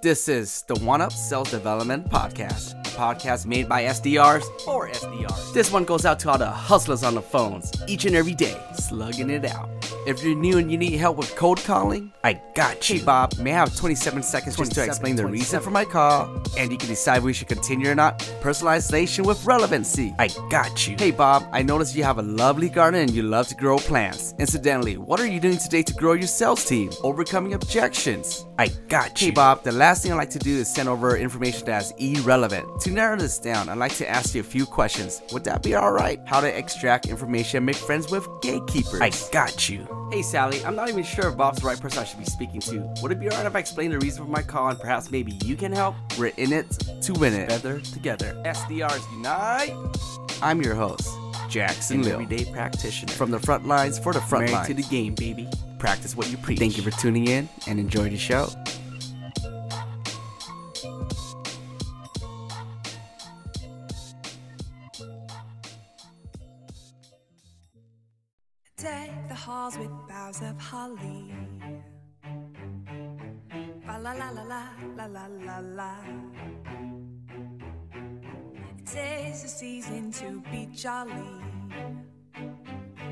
This is the One Up Sales Development Podcast, a podcast made by SDRs for SDRs. This one goes out to all the hustlers on the phones each and every day, slugging it out. If you're new and you need help with cold calling, I got you. Hey Bob, may I have 27 seconds just to explain the reason for my call, and you can decide we should continue or not. Personalization with relevancy. I got you. Hey Bob, I noticed you have a lovely garden and you love to grow plants. Incidentally, what are you doing today to grow your sales team? Overcoming objections. I got you. Hey Bob, the last thing I'd like to do is send over information that's irrelevant. To narrow this down, I'd like to ask you a few questions. Would that be alright? How to extract information and make friends with gatekeepers. I got you. Hey Sally, I'm not even sure if Bob's the right person I should be speaking to. Would it be alright if I explain the reason for my call and perhaps maybe you can help? We're in it to win it. Better together. SDRs unite! I'm your host, Jackson Lill. Everyday practitioner. From the front lines for the front Married lines. to the game, baby. Practice what you preach. Thank you for tuning in and enjoy the show. Deck the halls with boughs of holly. Fa la la la la la la la la. Tis the season to be jolly.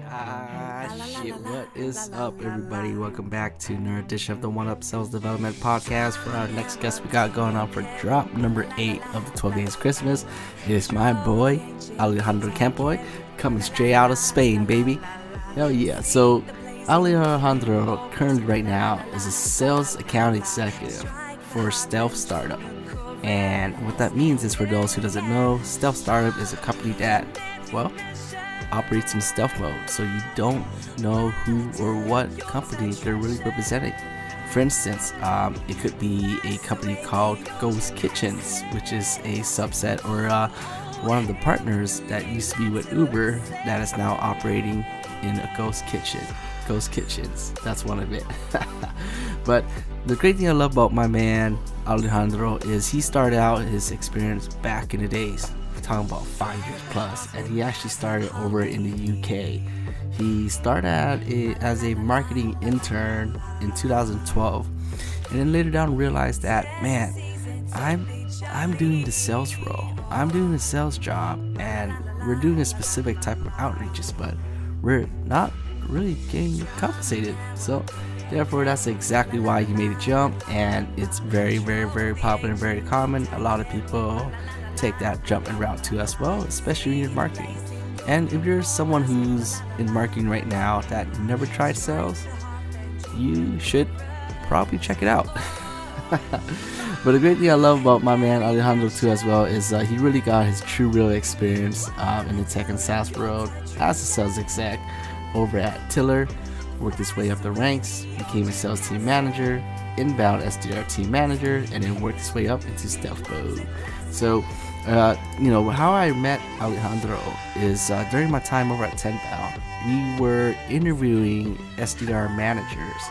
Ah, shit. What is up, everybody? Welcome back to another edition of the One Up Sales Development Podcast. For our next guest, we got going on for drop number eight of the 12 Days Christmas. It is my boy, Alejandro Campoy, coming straight out of Spain, baby. Hell yeah. So, Alejandro, currently right now, is a sales account executive for Stealth Startup. And what that means is, for those who doesn't know, Stealth Startup is a company that, well, operates in stealth mode, so you don't know who or what company they're really representing. For instance, um, it could be a company called Ghost Kitchens, which is a subset or uh, one of the partners that used to be with Uber that is now operating in a ghost kitchen. Ghost Kitchens, that's one of it. but the great thing I love about my man Alejandro is he started out his experience back in the days talking about five years plus, and he actually started over in the UK. He started as a marketing intern in 2012, and then later down realized that man, I'm I'm doing the sales role. I'm doing the sales job, and we're doing a specific type of outreaches, but we're not really getting compensated. So therefore that's exactly why he made a jump and it's very very very popular and very common a lot of people take that jump and route too as well especially you're marketing. And if you're someone who's in marketing right now that never tried sales you should probably check it out. But the great thing I love about my man Alejandro too as well is uh, he really got his true real experience um, in the tech and SaaS world as a sales exec over at Tiller, worked his way up the ranks, became a sales team manager, inbound SDR team manager, and then worked his way up into stealth mode. So, uh, you know, how I met Alejandro is uh, during my time over at Tenbound, we were interviewing SDR managers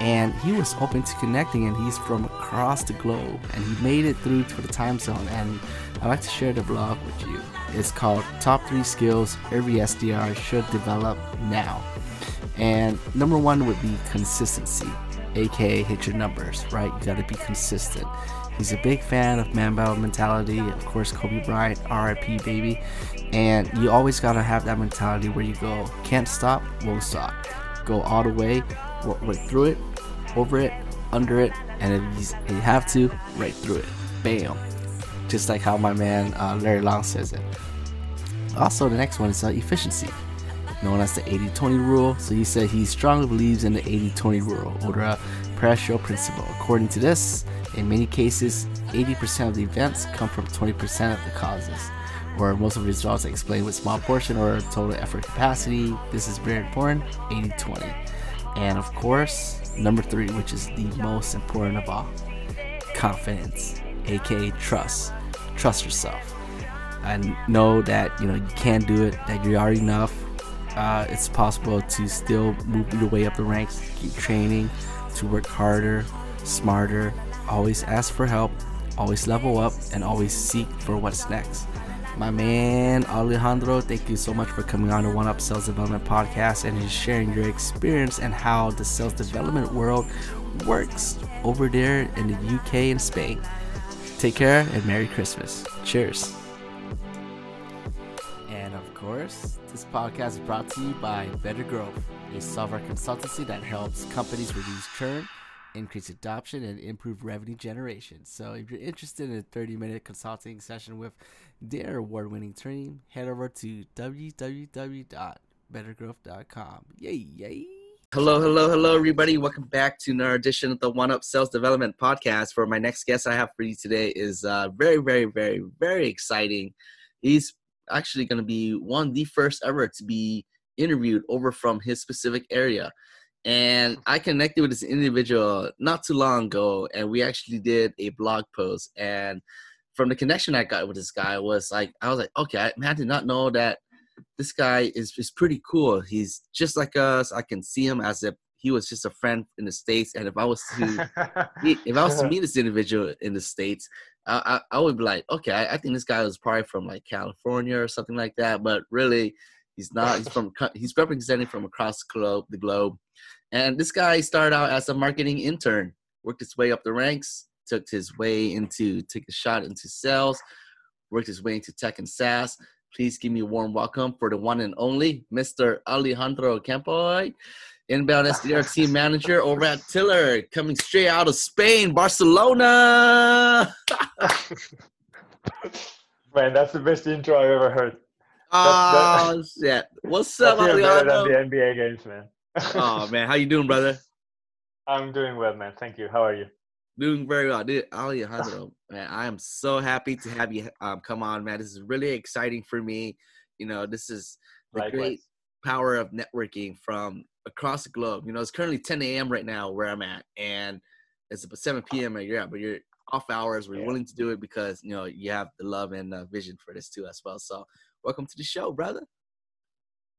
and he was open to connecting and he's from across the globe and he made it through to the time zone and I'd like to share the blog with you. It's called top three skills every sdr should develop now. And number one would be consistency aka hit your numbers right? You got to be consistent he's a big fan of mamba mentality of course kobe bryant rip baby and you always got to have that mentality where you go can't stop won't stop go all the way work right through it, over it, under it, and if you have to, right through it. Bam. Just like how my man uh, Larry Long says it. Also, the next one is uh, efficiency, known as the 80 20 rule. So he said he strongly believes in the 80 20 rule, or the Pareto principle. According to this, in many cases, 80% of the events come from 20% of the causes or most of the results are explained with small portion or total effort capacity. This is very important 80 20. And of course, number three, which is the most important of all confidence, aka trust. Trust yourself. And know that you know you can do it, that you are enough. Uh, it's possible to still move your way up the ranks, keep training, to work harder, smarter, always ask for help, always level up, and always seek for what's next. My man Alejandro, thank you so much for coming on the One Up Sales Development Podcast and sharing your experience and how the sales development world works over there in the UK and Spain. Take care and Merry Christmas. Cheers. And of course, this podcast is brought to you by Better Growth, a software consultancy that helps companies reduce churn, increase adoption, and improve revenue generation. So if you're interested in a 30 minute consulting session with their award winning team, head over to www.bettergrowth.com. Yay, yay. Hello, hello, hello, everybody. Welcome back to another edition of the One Up Sales Development Podcast. For my next guest I have for you today is uh, very, very, very, very exciting. He's actually going to be one of the first ever to be interviewed over from his specific area. And I connected with this individual not too long ago, and we actually did a blog post. And from the connection I got with this guy was like, I was like, okay, man, I did not know that this guy is is pretty cool. He's just like us. I can see him as if he was just a friend in the states. And if I was to if I was to meet this individual in the states, I, I, I would be like, okay, I, I, think this guy was probably from like California or something like that. But really, he's not. He's from he's representing from across the globe. The globe. And this guy started out as a marketing intern, worked his way up the ranks, took his way into took a shot into sales, worked his way into tech and SaaS Please give me a warm welcome for the one and only Mr. Alejandro Campoy, inbound SDR team manager over at Tiller, coming straight out of Spain, Barcelona. Man, that's the best intro I've ever heard. Oh shit! What's up, Alejandro? Better than the NBA games, man. Oh man, how you doing, brother? I'm doing well, man. Thank you. How are you? Doing very well, dude. Alejandro, man, I am so happy to have you um, come on, man. This is really exciting for me. You know, this is the Likewise. great power of networking from across the globe. You know, it's currently 10 a.m. right now where I'm at, and it's about 7 p.m. where you're at, but you're off hours. We're yeah. willing to do it because you know you have the love and uh, vision for this too as well. So, welcome to the show, brother.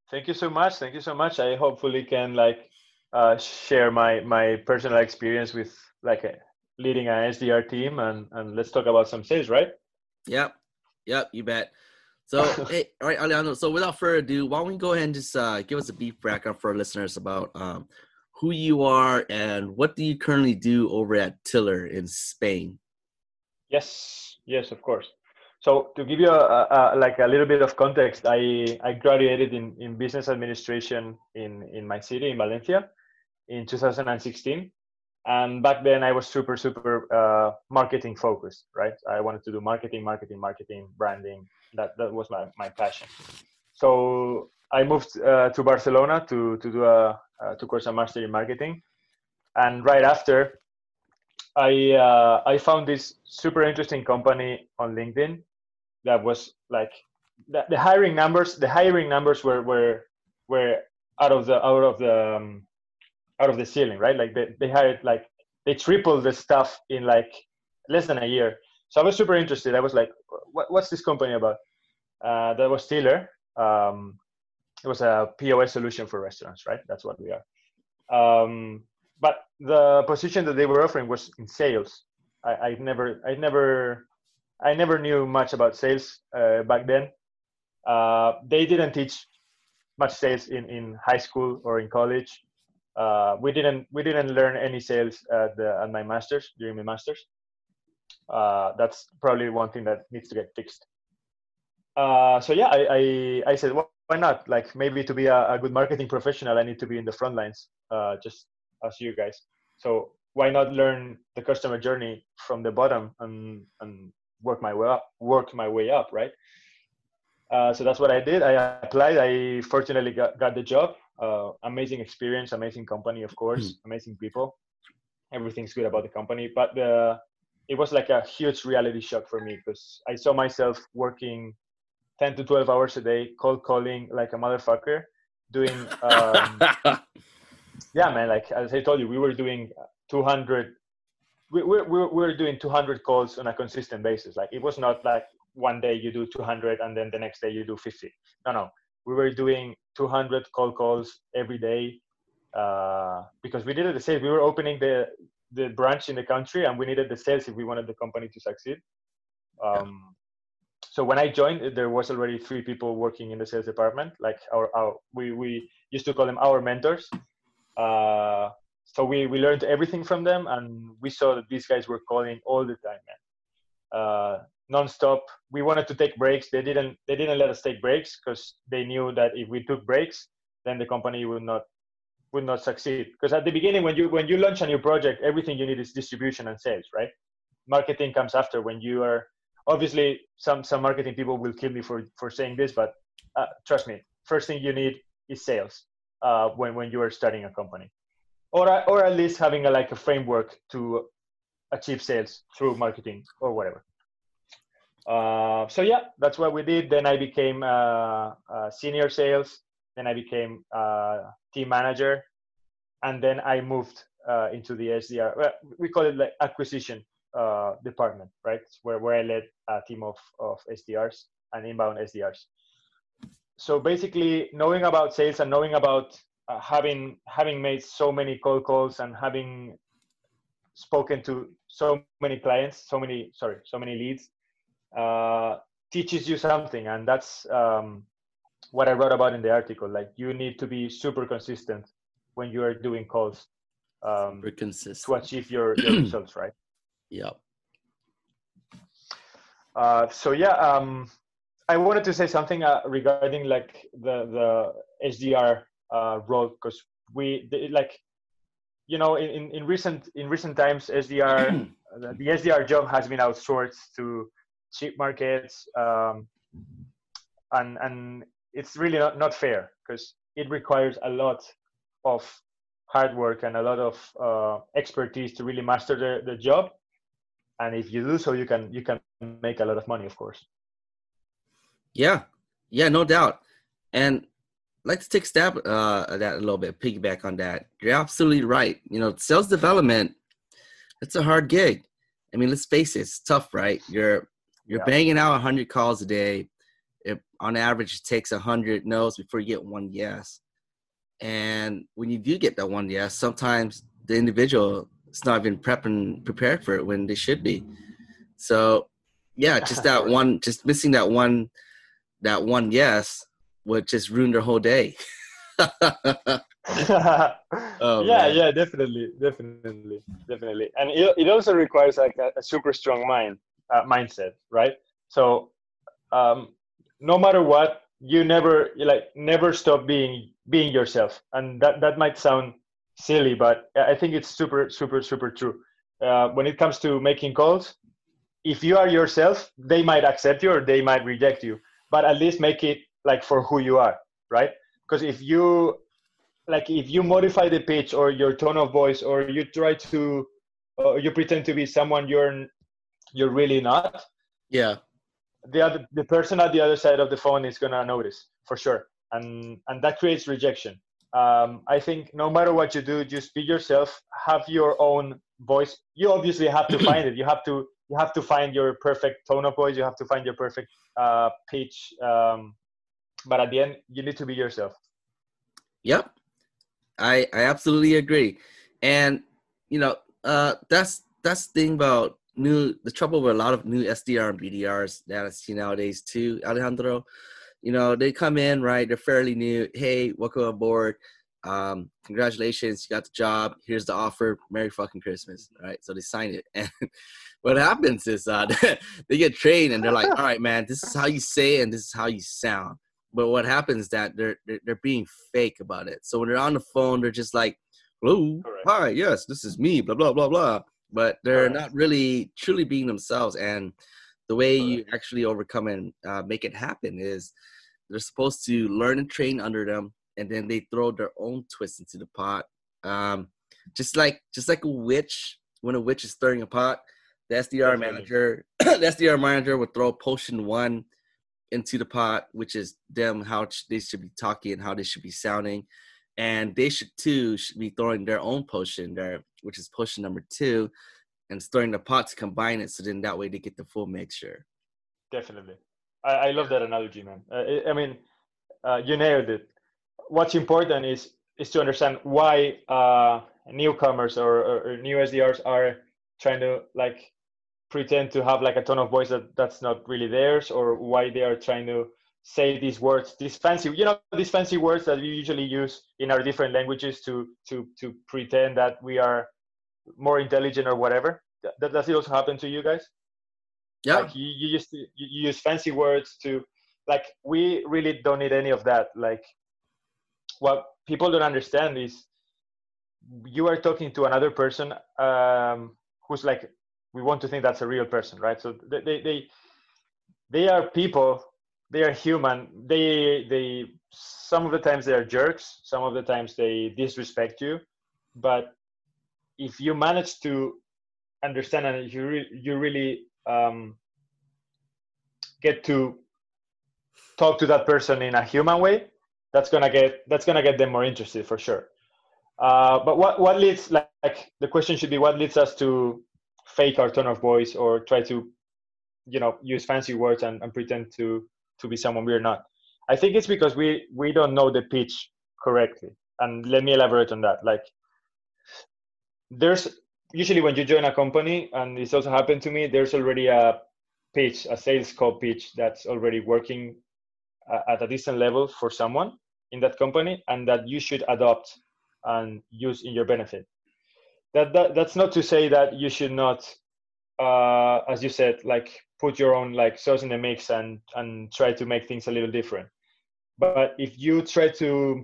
Thank you so much. Thank you so much. I hopefully can like uh, share my my personal experience with like a leading an SDR team, and and let's talk about some sales, right? Yep, yep, you bet. So, hey, all right, Alejandro. So, without further ado, why don't we go ahead and just uh, give us a brief background for our listeners about um, who you are and what do you currently do over at Tiller in Spain? Yes, yes, of course. So, to give you a, a, like a little bit of context, I I graduated in, in business administration in in my city in Valencia in 2016 and back then i was super super uh, marketing focused right? I wanted to do marketing marketing marketing branding. That that was my, my passion. So i moved uh, to barcelona to to do a uh, to course a master in marketing. And right after i uh, i found this super interesting company on linkedin that was like the, the hiring numbers the hiring numbers were were were out of the out of the um, out of the ceiling, right? Like they, they hired like they tripled the stuff in like less than a year. So I was super interested. I was like, what, what's this company about? Uh, that was Tiller. Um, it was a POS solution for restaurants, right? That's what we are. Um, but the position that they were offering was in sales. I, I never, I never, I never knew much about sales uh, back then. Uh, they didn't teach much sales in, in high school or in college uh, we didn't we didn't learn any sales at, the, at my masters during my masters. Uh, that's probably one thing that needs to get fixed. Uh, so yeah, I, I, I said, well, why not? Like maybe to be a, a, good marketing professional, I need to be in the front lines, uh, just as you guys. So why not learn the customer journey from the bottom and and work my way up, work my way up, right? Uh, so that's what I did. I applied. I fortunately got, got the job uh, amazing experience, amazing company, of course, mm. amazing people. Everything's good about the company, but the it was like a huge reality shock for me because I saw myself working 10 to 12 hours a day, cold calling like a motherfucker, doing. Um, yeah, man. Like as I told you, we were doing 200. We, we, we were doing 200 calls on a consistent basis. Like it was not like one day you do 200 and then the next day you do 50. No, no we were doing 200 cold calls every day uh, because we needed the sales. We were opening the the branch in the country, and we needed the sales if we wanted the company to succeed. Um, so when I joined, there was already three people working in the sales department. Like our, our we we used to call them our mentors. Uh, so we we learned everything from them, and we saw that these guys were calling all the time, man, uh, nonstop. We wanted to take breaks. They didn't they didn't let us take breaks because they knew that if we took breaks, then the company would not would not succeed. Because at the beginning, when you when you launch a new project, everything you need is distribution and sales, right? Marketing comes after when you are obviously some some marketing people will kill me for for saying this, but uh, trust me, first thing you need is sales uh, when when you are starting a company, or or at least having a, like a framework to achieve sales through marketing or whatever. Uh, so yeah, that's what we did. Then I became uh, uh, senior sales. Then I became uh, team manager, and then I moved uh, into the SDR. We call it like acquisition department, right? Where where I led a team of of SDRs and inbound SDRs. So basically, knowing about sales and knowing about uh, having having made so many cold calls and having spoken to so many clients, so many sorry, so many leads, uh, teaches you something, and that's um, what I wrote about in the article. Like you need to be super consistent when you are doing calls um, to achieve your, your results, right? Yeah. Uh, so yeah, um, I wanted to say something uh, regarding like the the SDR uh, role because we the, like you know in, in, recent in recent times SDR the, SDR job has been outsourced to cheap markets um, and and it's really not, not fair because it requires a lot of hard work and a lot of uh, expertise to really master the, the job. And if you do so you can you can make a lot of money of course. Yeah, yeah, no doubt. And like to take a stab uh, at that a little bit, piggyback on that. You're absolutely right. You know, sales development, it's a hard gig. I mean, let's face it, it's tough, right? You're you're Yeah. banging out 100 calls a day. It, on average, it takes 100 no's before you get one yes. And when you do get that one yes, sometimes the individual is not even prepping prepared for it when they should be. So, yeah, just that one, just missing that one, that one yes would just ruin their whole day. Oh, yeah man. yeah definitely definitely definitely. And it, it also requires like a, a super strong mind uh, mindset right? So um, no matter what you never like never stop being being yourself. And that that might sound silly but i think it's super super super true. Uh, when it comes to making calls if you are yourself they might accept you or they might reject you. But at least make it like for who you are right? Because if you like if you modify the pitch or your tone of voice or you try to or you pretend to be someone you're you're really not yeah, the other the person at the other side of the phone is gonna notice for sure. And and that creates rejection. Um, i think no matter what you do just be yourself have your own voice. You obviously have to find it. You have to you have to find your perfect tone of voice. You have to find your perfect uh, pitch um, but at the end you need to be yourself Yep. I I absolutely agree. And you know, uh that's that's the thing about new the trouble with a lot of new SDR and BDRs that I see nowadays too, Alejandro. You know, they come in, right? They're fairly new. Hey, welcome aboard. Um, congratulations, you got the job. Here's the offer. Merry fucking Christmas. Right. So they sign it. And what happens is uh they get trained and they're like, all right, man, this is how you say it and this is how you sound. But what happens is that they're, they're they're being fake about it. So when they're on the phone, they're just like, "Hello, Correct. hi, yes, this is me," blah blah blah blah. But they're Correct. not really truly being themselves. And the way you actually overcome and uh, make it happen is they're supposed to learn and train under them, and then they throw their own twist into the pot. Um, just like just like a witch when a witch is stirring a pot, the SDR manager, the SDR manager would throw potion one into the pot, which is them how they should be talking and how they should be sounding, and they should too should be throwing their own potion there, which is potion number two, and stirring the pot to combine it, so then that way they get the full mixture. Definitely. I, I love that analogy, man. Uh, I, mean, uh, you nailed it. What's important is is to understand why uh, newcomers or, or, or new SDRs are trying to like pretend to have like a tone of voice that that's not really theirs or why they are trying to say these words these fancy you know these fancy words that we usually use in our different languages to to to pretend that we are more intelligent or whatever. Th- does it also happen to you guys? Yeah. like you, you used to you, you use fancy words to like we really don't need any of that. Like what people don't understand is you are talking to another person um, who's like we want to think that's a real person right? So they they they, are people they are human. They they some of the times they are jerks some of the times they disrespect you. But if you manage to understand and you re- you really um, get to talk to that person in a human way that's gonna get that's gonna get them more interested for sure. Uh, but what what leads like, like the question should be what leads us to fake our tone of voice or try to you know use fancy words and, and pretend to to be someone we're not. I think it's because we we don't know the pitch correctly. And let me elaborate on that. Like there's usually when you join a company and this also happened to me there's already a pitch a sales call pitch that's already working uh, at a decent level for someone in that company and that you should adopt and use in your benefit that, that that's not to say that you should not uh, as you said like put your own like sauce in the mix and and try to make things a little different but if you try to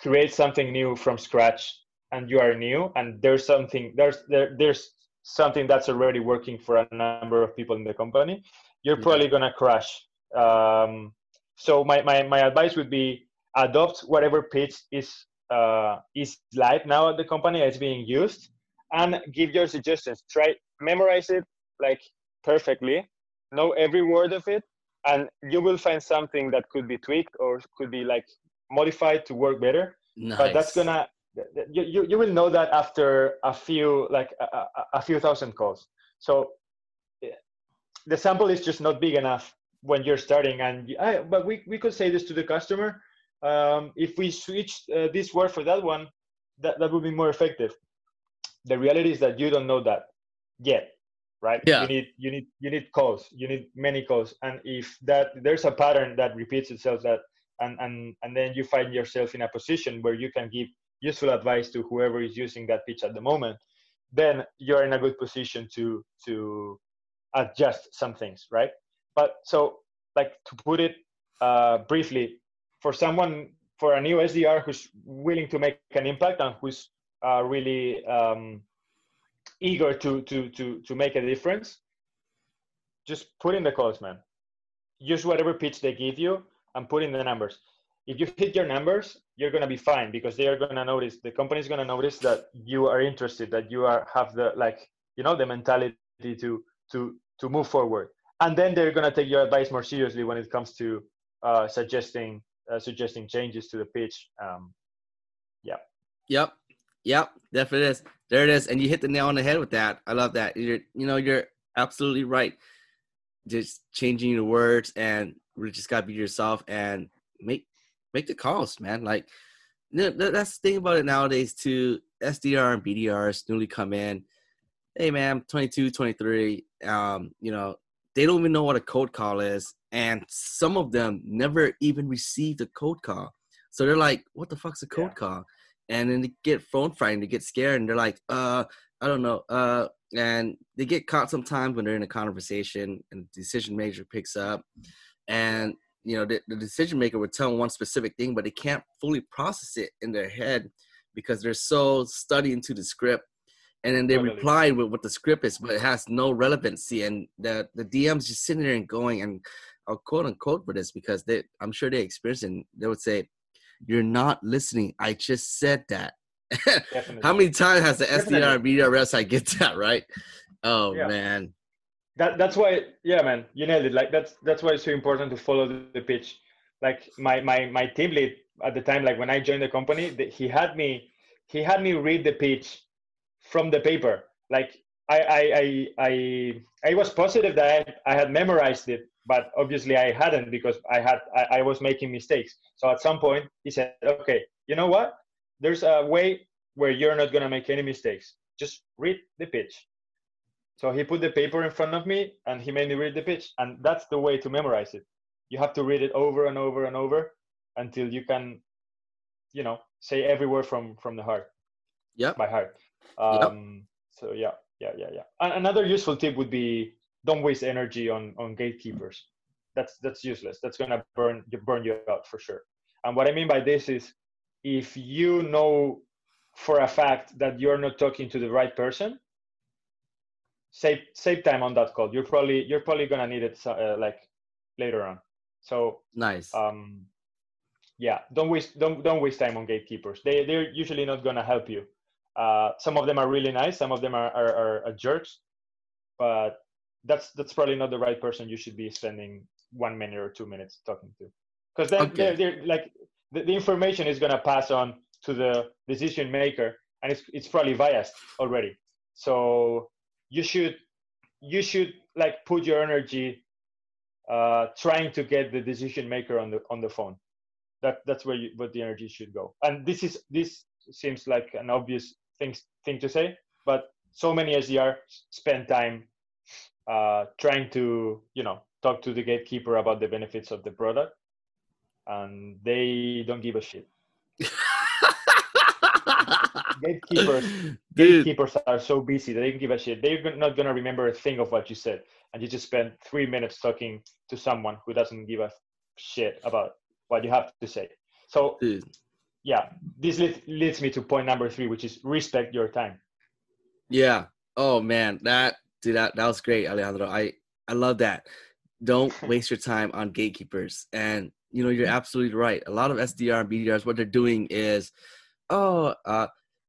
create something new from scratch and you are new and there's something there's there, there's something that's already working for a number of people in the company you're Yeah. probably going to crash um, so my, my my advice would be adopt whatever pitch is uh, is live now at the company is being used. And give your suggestions. Try memorize it like perfectly. Know every word of it and you will find something that could be tweaked or could be like modified to work better. Nice. but that's gonna you, you, you will know that after a few like a, a, a few thousand calls. So the sample is just not big enough when you're starting. And I, but we, we could say this to the customer um, if we switch uh, this word for that one that, that would be more effective. The reality is that you don't know that yet right? Yeah. you need you need you need calls. You need many calls. And if that there's a pattern that repeats itself that and and and then you find yourself in a position where you can give useful advice to whoever is using that pitch at the moment then you're in a good position to to adjust some things right? But so like to put it uh, briefly for someone for a new sdr who's willing to make an impact and who's uh, really um, eager to to to to make a difference just put in the calls man. Use whatever pitch they give you and put in the numbers. If you hit your numbers you're to be fine because they are to notice the company is going to notice that you are interested that you are have the like you know the mentality to to to move forward. And then they're to take your advice more seriously when it comes to uh, suggesting uh, suggesting changes to the pitch um, Yep. Yep. Definitely is. There it is. And you hit the nail on the head with that. I love that. You're you know, you're absolutely right. Just changing the words and just gotta be yourself and make make the calls, man. Like that's the thing about it nowadays too. SDR and BDRs newly come in. Hey man, I'm 22, 23. Um, you know, they don't even know what a cold call is. And some of them never even received a cold call. So they're like, what the fuck's a code Yeah. call? and then they get phone frightened, they get scared, and they're like, uh, I don't know, uh, and they get caught sometimes when they're in a conversation and the decision maker picks up, and you know the, the decision maker would tell them one specific thing, but they can't fully process it in their head because they're so studying to the script, and then they Totally. reply with what the script is, but it has no relevancy, and the the DM's just sitting there and going, and I'll quote unquote for this because they, I'm sure they experience it. And they would say, "You're not listening. I just said that." How many times has the SDR Definitely. and BDR website get that right? Oh Yeah. man, that that's why yeah man you nailed it like that's that's why it's so important to follow the, the pitch like my my my team lead at the time like when i joined the company the, he had me he had me read the pitch from the paper like i i i i, I was positive that I, I had memorized it but obviously i hadn't because i had I, I was making mistakes so at some point he said okay you know what there's a way where you're not going to make any mistakes just read the pitch So he put the paper in front of me and he made me read the pitch. And that's the way to memorize it. You have to read it over and over and over until you can, you know, say every word from from the heart. yeah By heart. Um, So yeah, yeah, yeah, yeah. Another useful tip would be don't waste energy on on gatekeepers. That's that's useless. That's gonna burn burn you out for sure. And what I mean by this is, if you know for a fact that you're not talking to the right person, save save time on that call. You're probably you're probably gonna need it uh, like later on. So Nice. um, yeah, don't waste don't don't waste time on gatekeepers. They they're usually not gonna help you. Uh, some of them are really nice. Some of them are, are, are jerks, but that's that's probably not the right person you should be spending one minute or two minutes talking to, because then Okay. they're, they're like the, the information is gonna pass on to the decision maker, and it's it's probably biased already. So you should you should like put your energy uh, trying to get the decision maker on the on the phone. That that's where you, what the energy should go. And this is this seems like an obvious thing thing to say, but so many SDR spend time uh, trying to you know talk to the gatekeeper about the benefits of the product, and they don't give a shit. Gatekeepers Dude, gatekeepers are so busy they don't give a shit. They're not gonna remember a thing of what you said, and you just spent three minutes talking to someone who doesn't give a shit about what you have to say. So dude. yeah, this lead, leads me to point number three, which is respect your time. Yeah. Oh man, that dude, that that was great, Alejandro. I I love that. Don't waste your time on gatekeepers. And you know, you're absolutely right. A lot of SDR and BDRs, what they're doing is, oh, uh,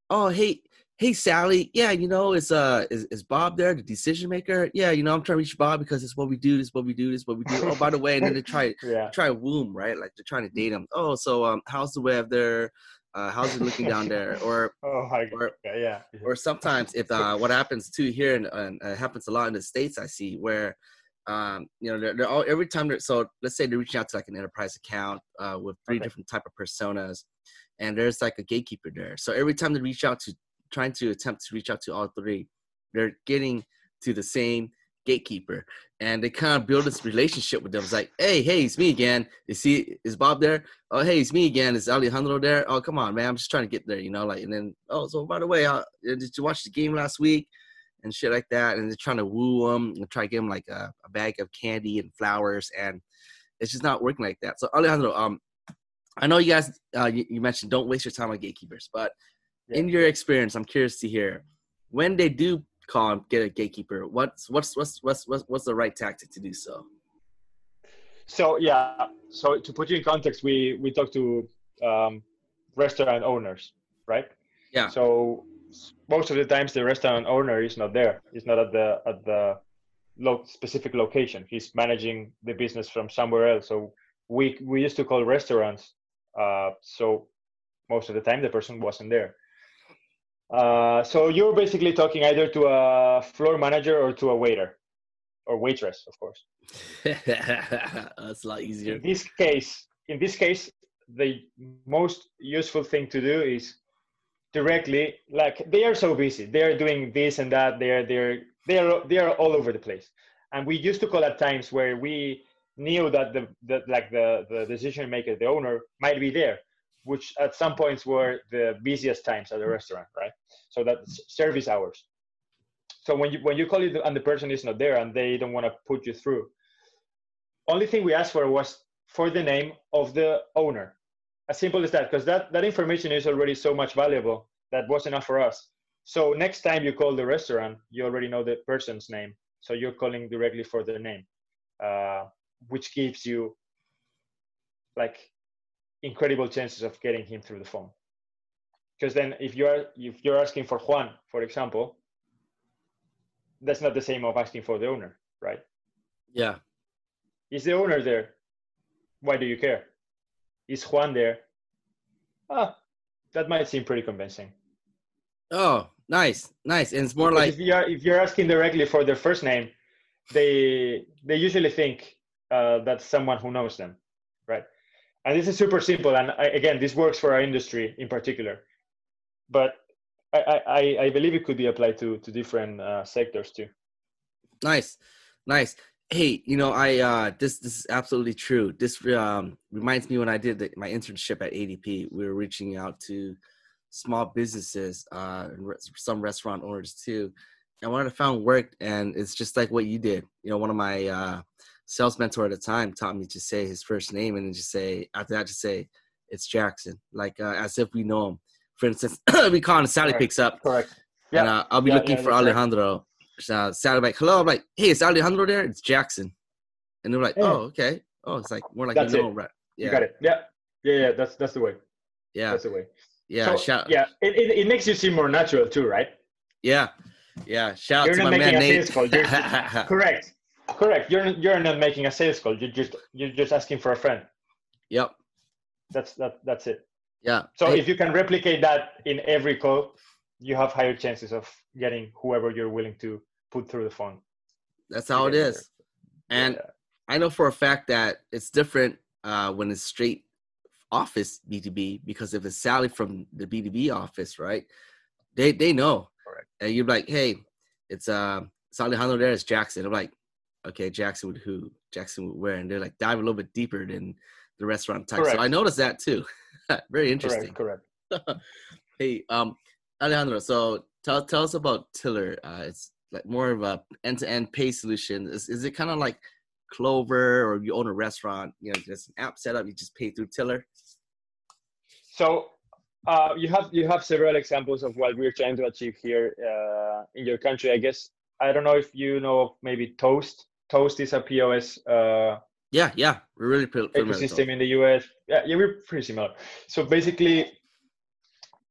oh, hey, hey, Sally. Yeah, you know, is uh, is, is Bob there, the decision maker? Yeah, you know, I'm trying to reach Bob because it's what we do. This is what we do. This is what we do. Oh, by the way, and then they try Yeah, try 'em, right? Like they're trying to date them. Oh, so um, how's the weather? Uh, how's it looking down there? Or oh my Or- god, yeah, or sometimes if uh, what happens too here and, and uh, happens a lot in the states i see where um, you know they're, they're all every time they're so let's say they're reaching out to like an enterprise account uh, with three Okay. different type of personas and there's like a gatekeeper there so every time they reach out to trying to attempt to reach out to all three they're getting to the same gatekeeper. And they kind of build this relationship with them. It's like hey hey it's me again. Is he is bob there? Oh hey it's me again. Is alejandro there? Oh come on man. I'm just trying to get there you know like and then oh so by the way uh, did you watch the game last week? And shit like that. And they're trying to woo them and try to give them like a, a bag of candy and flowers. And it's just not working like that. So alejandro um i know you guys uh, you, you mentioned don't waste your time on gatekeepers. But in your experience i'm curious to hear when they do call and get a gatekeeper what's what's what's what's what's, what's the right tactic to do so So yeah, so to put you in context, we we talk to um, restaurant owners, right? Yeah. So most of the times the restaurant owner is not there. He's not at the at the lo- specific location. He's managing the business from somewhere else. So we we used to call restaurants. Uh, so most of the time the person wasn't there. Uh, so you're basically talking either to a floor manager or to a waiter or waitress, of course. That's a lot easier. In this case in this case the most useful thing to do is directly like they are so busy. They are doing this and that. They're they're they're they are all over the place. And we used to call at times where we knew that the, the like the the decision maker the owner might be there which at some points were the busiest times at the restaurant right? So that's service hours. So when you when you call it and the person is not there and they don't want to put you through only thing we asked for was for the name of the owner. As simple as that because that that information is already so much valuable that was enough for us. So next time you call the restaurant you already know the person's name. So you're calling directly for their name uh, which gives you like incredible chances of getting him through the phone because then if you're if you're asking for juan for example that's not the same of asking for the owner right yeah is the owner there? Why do you care? Is Juan there? Ah, that might seem pretty convincing. oh nice nice and it's more Because like if you're if you're asking directly for their first name, they they usually think uh, that's someone who knows them? And this is super simple. And I, again, this works for our industry in particular, but I, I, I believe it could be applied to to different uh, sectors too. Nice, nice. Hey, you know, I uh, this this is absolutely true. This um, reminds me when I did the, my internship at ADP. We were reaching out to small businesses, uh, some restaurant owners too. And when I found work, and it's just like what you did. You know, one of my uh, sales mentor at the time taught me to say his first name and then just say after that, just say it's Jackson, like uh, as if we know him. For instance, we call him Sally Correct. picks up, Correct. and uh, I'll be Yeah, looking yeah, for. Alejandro. So Sally like, hello. I'm like, hey, is Alejandro there? It's Jackson. And they're like, Yeah. oh, okay. Oh, it's like more like That's know, right? Yeah, You got it. Yeah. Yeah, yeah. That's that's the way. yeah, That's the way. yeah. So, shout, yeah. It, it, it makes you seem more natural too, right? yeah, yeah. Shout You're out to my man Nate. sales call. You're correct. Correct. You're you're not making a sales call. You're just you're just asking for a friend. yep. That's that that's it. Yeah. So Hey, if you can replicate that in every call, you have higher chances of getting whoever you're willing to put through the phone. that's how it is. is. And Yeah. I know for a fact that it's different uh, when it's straight office B2B because if it's Sally from the B2B office, right? They they know. Correct. And you're like, hey, it's uh it's Alejandro there, it's Jackson. I'm like, okay, Jackson would who? Jackson would where? And they're like dive a little bit deeper than the restaurant type. Correct. So I noticed that too. Very interesting. correct. Correct. hey, um, Alejandro, so tell tell us about Tiller. Uh, it's like more of a end to end pay solution. Is is it kind of like Clover or you own a restaurant? You know, just an app setup. You just pay through Tiller. So uh, you have you have several examples of what we're trying to achieve here uh, in your country. I guess I don't know if you know maybe Toast. Toast is a POS uh, Yeah, yeah, we're really pre- familiar ecosystem in the US. Yeah, yeah, we're pretty similar. So basically,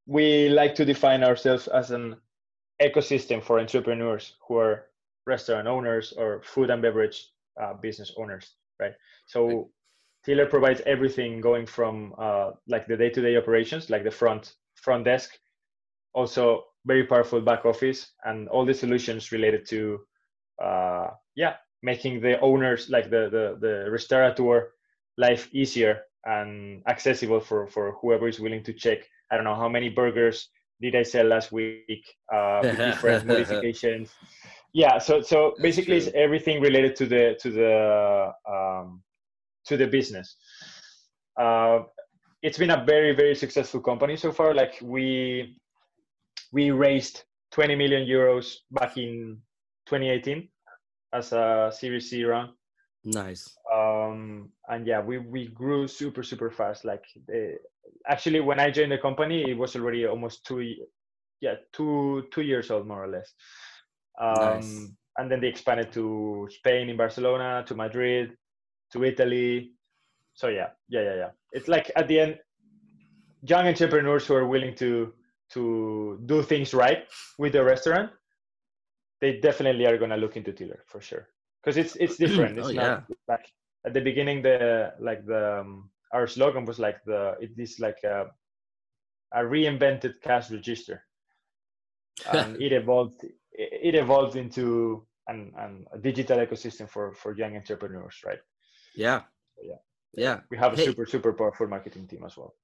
we like to define ourselves as an ecosystem for entrepreneurs who are restaurant owners or food and beverage uh, business owners, right? So Tiller provides everything going from uh, like the day-to-day operations, like the front front desk, also very powerful back office, and all the solutions related to uh, yeah making the owners like the the the restaurateur life easier and accessible for for whoever is willing to check. I don't know how many burgers did i sell last week? Uh with different modifications. Yeah so so That's basically it's everything related to the to the um to the business. Uh it's been a very very successful company so far. Like we we raised 20 million euros back in 2018 as a series c round Nice. um and yeah we we grew super super fast. Like the, actually when i joined the company it was already almost two yeah two two years old more or less. Um Nice. and then they expanded to spain in barcelona to madrid to italy. So yeah yeah yeah yeah. It's like at the end young entrepreneurs who are willing to to do things right with the restaurant they definitely are going to look into tiller for sure because it's it's different it's Oh, not like at the beginning the like the um, our slogan was like the it is like a, a reinvented cash register and it evolved it evolved into an, an a digital ecosystem for for young entrepreneurs right Yeah. Yeah. Yeah. we have a Hey. super super powerful marketing team as well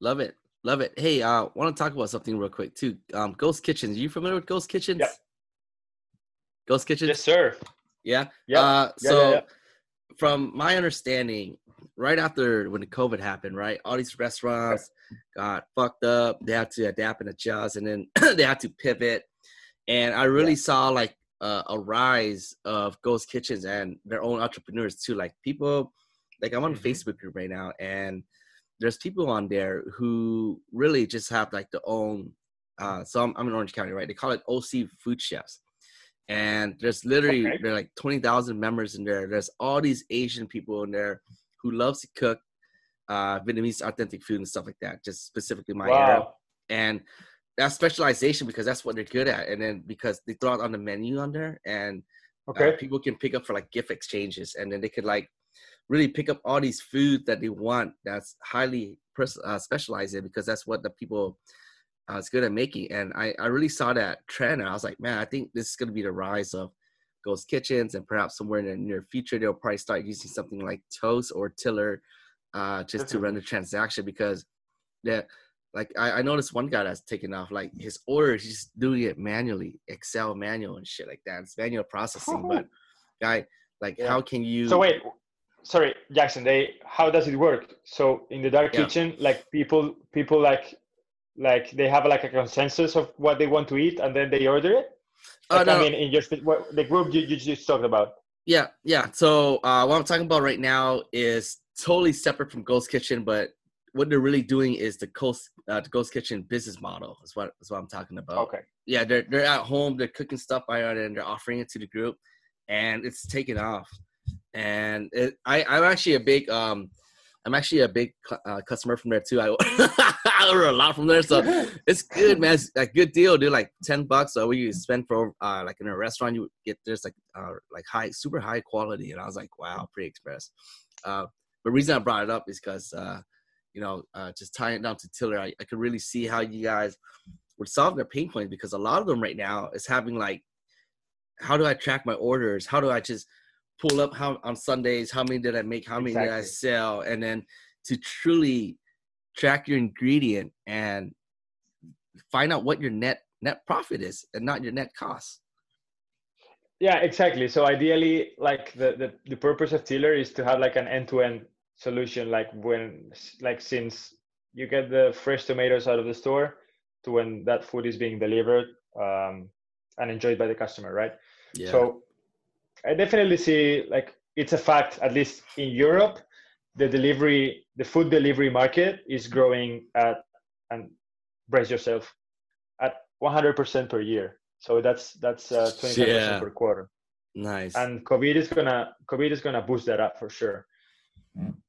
Love it. Love it. Hey, uh, want to talk about something real quick too. Um, Ghost Kitchens. Are You familiar with Ghost Kitchens? Yeah. Ghost Kitchen? yes sir Yeah. yeah Uh, Yeah, so, yeah, yeah. from my understanding, right after when the COVID happened, right, all these restaurants got fucked up. They had to adapt and adjust, and then they had to pivot. And I really saw like uh, a rise of ghost kitchens and their own entrepreneurs too. Like people, like I'm on a Mhm. Facebook group right now, and there's people on there who really just have like their own. Uh, so I'm, I'm in Orange County, right? They call it OC Food Chefs and there's literally Okay. there are like 20,000 members in there. There's all these Asian people in there who loves to cook uh, Vietnamese authentic food and stuff like that, just specifically my area. And that's specialization because that's what they're good at. And then because they throw it on the menu on there and uh, okay people can pick up for like gift exchanges and then they could like really pick up all these food that they want that's highly pers- uh, specialized in because that's what the people uh, is good at making and I, I really saw that trend and i was like man i think this is going to be the rise of ghost kitchens and perhaps somewhere in the near future they'll probably start using something like toast or tiller uh, just to run the transaction because the like I, I noticed one guy that's taking off. Like his orders, he's just doing it manually, Excel manual and shit like that. It's manual processing, but guy, like, Yeah. how can you? So wait, sorry, Jackson. They how does it work? So in the dark Yeah. kitchen, like people people like like they have like a consensus of what they want to eat, and then they order it. Oh, Like, no, I mean, in your what, the group you, you just talked about. Yeah, yeah. So uh, what I'm talking about right now is totally separate from Ghost Kitchen, but what they're really doing is the Ghost uh, the Ghost Kitchen business model. Is what is what I'm talking about. Okay. Yeah, they're they're at home, they're cooking stuff by and they're offering it to the group, and it's taken off. And it, I I'm actually a big um I'm actually a big uh, customer from there too. I I order a lot from there, so it's good, man. It's a good deal, dude. Like ten bucks, so you spend for uh, like in a restaurant, you get there's like uh, like high, super high quality, and I was like, wow, pretty express. Uh, the reason I brought it up is because uh, you know, uh, just tying it down to Tiller, I, I could really see how you guys would solve their pain points because a lot of them right now is having like, how do I track my orders? How do I just pull up how on Sundays how many did I make? How many did I sell? And then to truly track your ingredient and find out what your net net profit is and not your net cost. Yeah, exactly. So ideally, like the, the, the purpose of Tiller is to have like an end-to-end solution, like when like since you get the fresh tomatoes out of the store to when that food is being delivered um, and enjoyed by the customer, right? Yeah. So I definitely see like it's a fact, at least in Europe, the delivery, the food delivery market is growing at and brace yourself at 100% per year. So that's that's uh, 25% Yeah. per quarter nice. and COVID is gonna COVID is gonna boost that up for sure.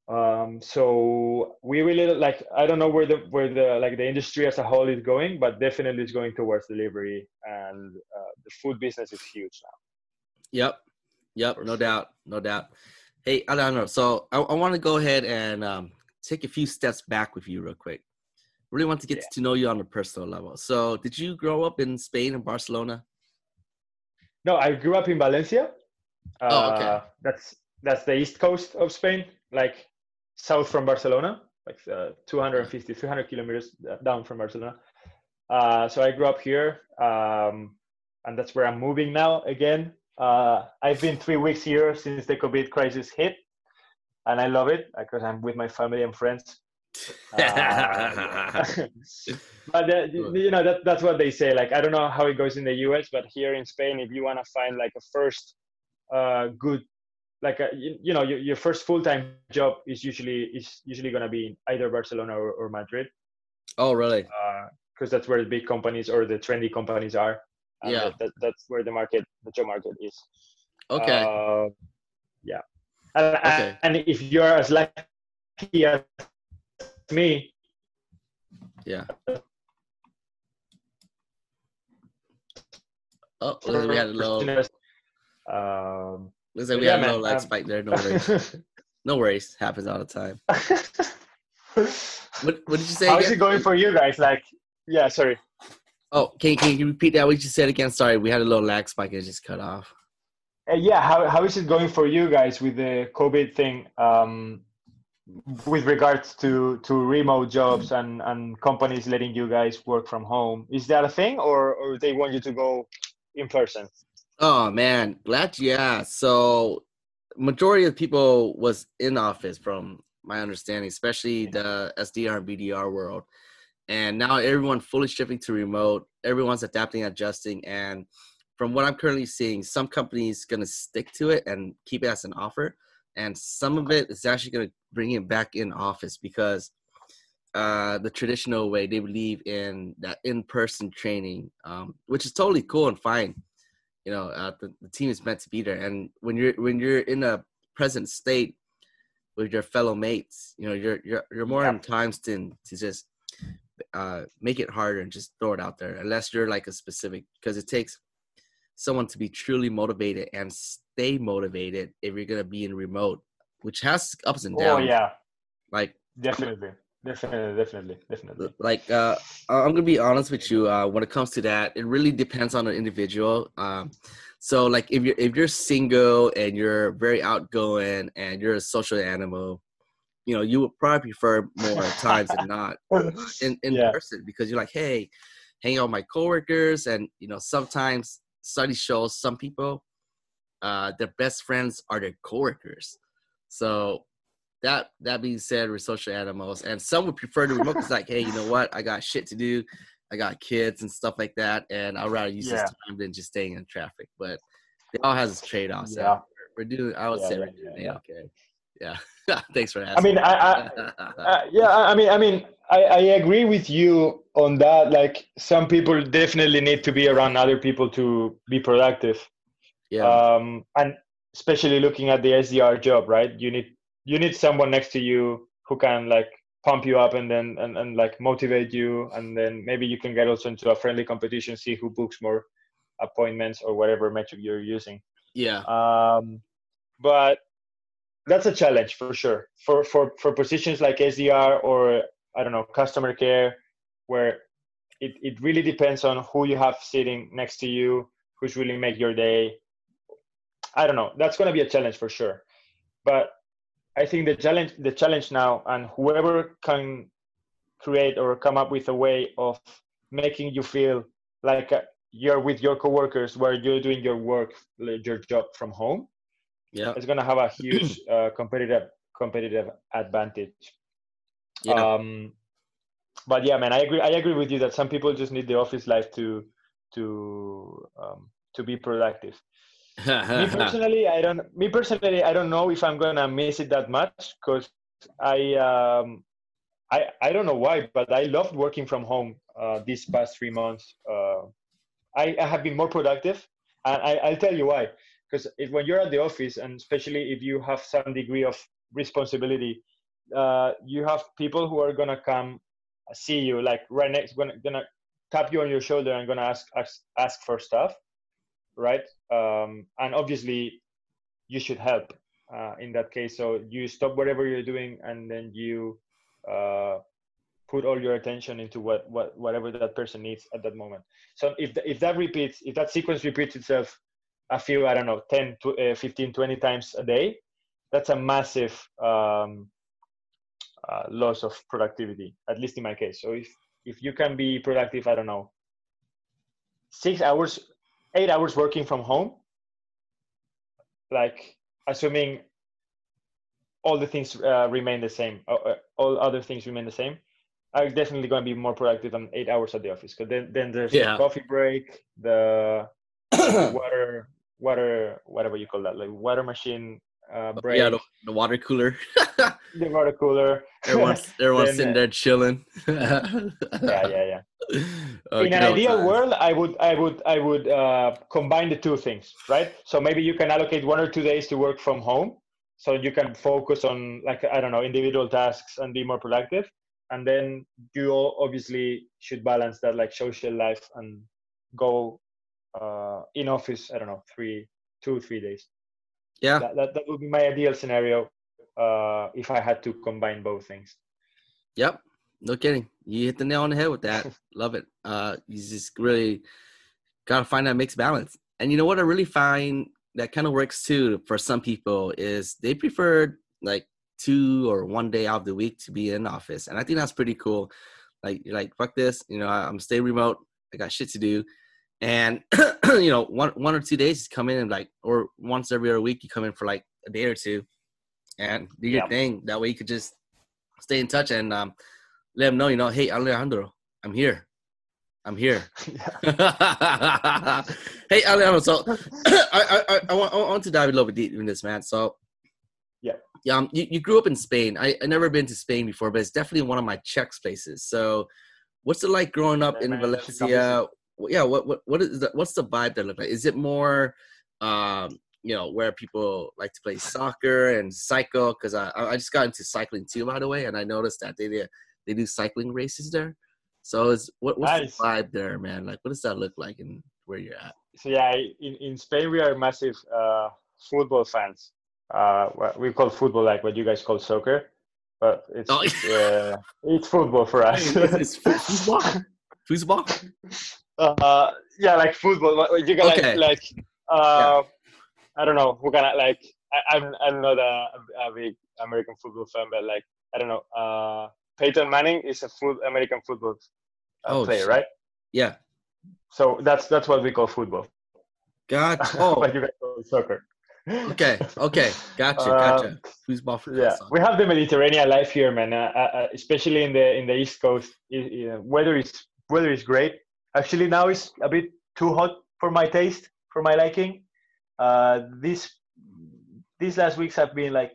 Um, so we really like I don't know where the where the like the industry as a whole is going, but definitely it's going towards delivery, and uh, the food business is huge now. Yep. Yep. No sure. doubt. No doubt. Hey, I don't know. So I, I want to go ahead and um, take a few steps back with you real quick. Really want to get Yeah. to know you on a personal level. So did you grow up in Spain and Barcelona? No, I grew up in Valencia. Uh, Oh, okay. That's that's the east coast of Spain, like south from Barcelona, like uh, 250, 300 kilometers down from Barcelona. Uh, so I grew up here, um, and that's where I'm moving now again. Uh, I've been three weeks here since the COVID crisis hit, and I love it because I'm with my family and friends. Uh, but uh, you know that, that's what they say like i don't know how it goes in the us but here in spain if you want to find like a first uh, good like a, you, you know your, your first full-time job is usually is usually going to be in either barcelona or, or madrid oh, really? because that's where the big companies or the trendy companies are Yeah. that, that, that's where the market the job market is Okay. uh, yeah and, Okay. and if you're as lucky as me yeah. Oh, looks like we had a little. um, Looks like we Yeah, had a little lag um, spike there. No worries. no worries. Happens all the time. What What did you say? How is again? it going for you guys? Like, yeah, sorry. Oh, can, can you repeat that? What you said again? Sorry, we had a little lag spike. It just cut off. Uh, yeah, how, how is it going for you guys with the COVID thing? Um, with regards to to remote jobs and and companies letting you guys work from home, is that a thing, or or they want you to go in person? Oh man, glad yeah. So majority of people was in office from my understanding, especially the SDR and BDR world. And now everyone fully shifting to remote. Everyone's adapting, adjusting, and from what I'm currently seeing, some companies gonna stick to it and keep it as an offer, and some of it is actually gonna bring it back in office because uh, the traditional way they believe in that in-person training, um, which is totally cool and fine you know uh, the, the team is meant to be there and when you're when you're in a present state with your fellow mates you know you're you're, you're more Yeah. in times to, to just uh, make it harder and just throw it out there unless you're like a specific because it takes someone to be truly motivated and stay motivated if you're gonna be in remote which has ups and downs. Oh yeah, like definitely, definitely, definitely, definitely. like uh i'm gonna be honest with you uh when it comes to that it really depends on an individual um so like if you're if you're single and you're very outgoing and you're a social animal you know you would probably prefer more times than not in in Yeah. person because you're like, hey, hang out with my coworkers, and you know sometimes study shows some people, uh, their best friends are their coworkers. So that that being said, we're social animals, and some would prefer to remote. It's like, hey, you know what? I got shit to do. I got kids and stuff like that, and I'd rather use Yeah. this time than just staying in traffic. But it all has its trade-offs. Yeah. We're doing. I would Yeah, say yeah, we're doing yeah, okay. Yeah. Thanks for asking. I mean, I, I uh, yeah, I I mean, I mean, I, I agree with you on that. Like, some people definitely need to be around other people to be productive. yeah. Um, and especially looking at the SDR job, right? You need you need someone next to you who can like pump you up and then and, and like motivate you, and then maybe you can get also into a friendly competition, see who books more appointments or whatever metric you're using. yeah. um, but that's a challenge for sure for for for positions like SDR or I don't know customer care, where it, it really depends on who you have sitting next to you, who's really make your day. I don't know. That's going to be a challenge for sure, but I think the challenge the challenge now and whoever can create or come up with a way of making you feel like uh, you're with your coworkers where you're doing your work your job from home Yeah. it's going to have a huge uh, competitive competitive advantage Yeah. um but yeah man i agree i agree with you that some people just need the office life to to um, to be productive me personally i don't me personally i don't know if i'm gonna miss it that much because i um i i don't know why but i loved working from home uh these past three months uh i, I have been more productive and I, i'll tell you why because when you're at the office and especially if you have some degree of responsibility uh you have people who are gonna come see you like right next gonna gonna tap you on your shoulder and gonna ask ask, ask for stuff right? Um, and obviously you should help uh, in that case. So you stop whatever you're doing and then you uh, put all your attention into what, what whatever that person needs at that moment. So if, th- if that repeats if that sequence repeats itself a few i don't know 10 to, uh, 15 20 times a day that's a massive um, uh, loss of productivity at least in my case so if if you can be productive i don't know six hours eight hours working from home like assuming all the things uh, remain the same uh, uh, all other things remain the same i'm definitely going to be more productive than eight hours at the office because then, then there's Yeah. the coffee break the water water whatever you call that like water machine uh, break yeah, the, the water cooler. the water cooler everyone's everyone's Then, sitting uh, there chilling. yeah yeah yeah Oh, in an ideal times. world i would i would i would uh, combine the two things right so maybe you can allocate one or two days to work from home so you can focus on like i don't know individual tasks and be more productive and then you all obviously should balance that like social life and go uh, in office i don't know three two three days Yeah, that, that, that would be my ideal scenario uh, if i had to combine both things Yep. No kidding. You hit the nail on the head with that. Love it. Uh, you just really gotta find that mixed balance. And you know what I really find that kind of works too for some people is they prefer like two or one day out of the week to be in office, and I think that's pretty cool. Like you're like fuck this, you know, I'm stay remote. I got shit to do, and you know, one one or two days you come in and like, or once every other week you come in for like a day or two, and do your Yeah. thing. That way you could just stay in touch and um, let them know, you know, hey Alejandro, I'm here. I'm here. hey Alejandro, so I, I, I, want, I want to dive a little bit deep in this, man. So Yeah. yeah, um, you, you grew up in Spain. I I never been to Spain before, but it's definitely one of my checks places. So what's it like growing up Yeah, in man, you should come Valencia? Yeah, what what what is the, what's the vibe that look like? Is it more um you know where people like to play soccer and cycle because I I just got into cycling too by the way and I noticed that they do- they do cycling races there. So is what what's Nice. the vibe there, man? Like what does that look like and where you're at? so yeah, in, in Spain we are massive uh, football fans. Uh, what we call football like what you guys call soccer, but it's Oh. it's, uh, it's football for us. it's, it's football. Football. Uh, yeah, like football. You can Okay. like like uh, I don't know can I like. I, I'm I'm not a, a big American football fan, but like I don't know. Uh, Peyton Manning is a foot, American football uh, Oh, player, right? Yeah. So that's that's what we call football. Gotcha. Oh, but you guys call it soccer. okay. Okay. Gotcha. Uh, Gotcha. Foosball for Yeah, soccer. we have the Mediterranean life here, man. Uh, uh, especially in the in the East Coast, I- I- weather is weather is great. Actually, now it's a bit too hot for my taste, for my liking. Uh, these these last weeks have been like,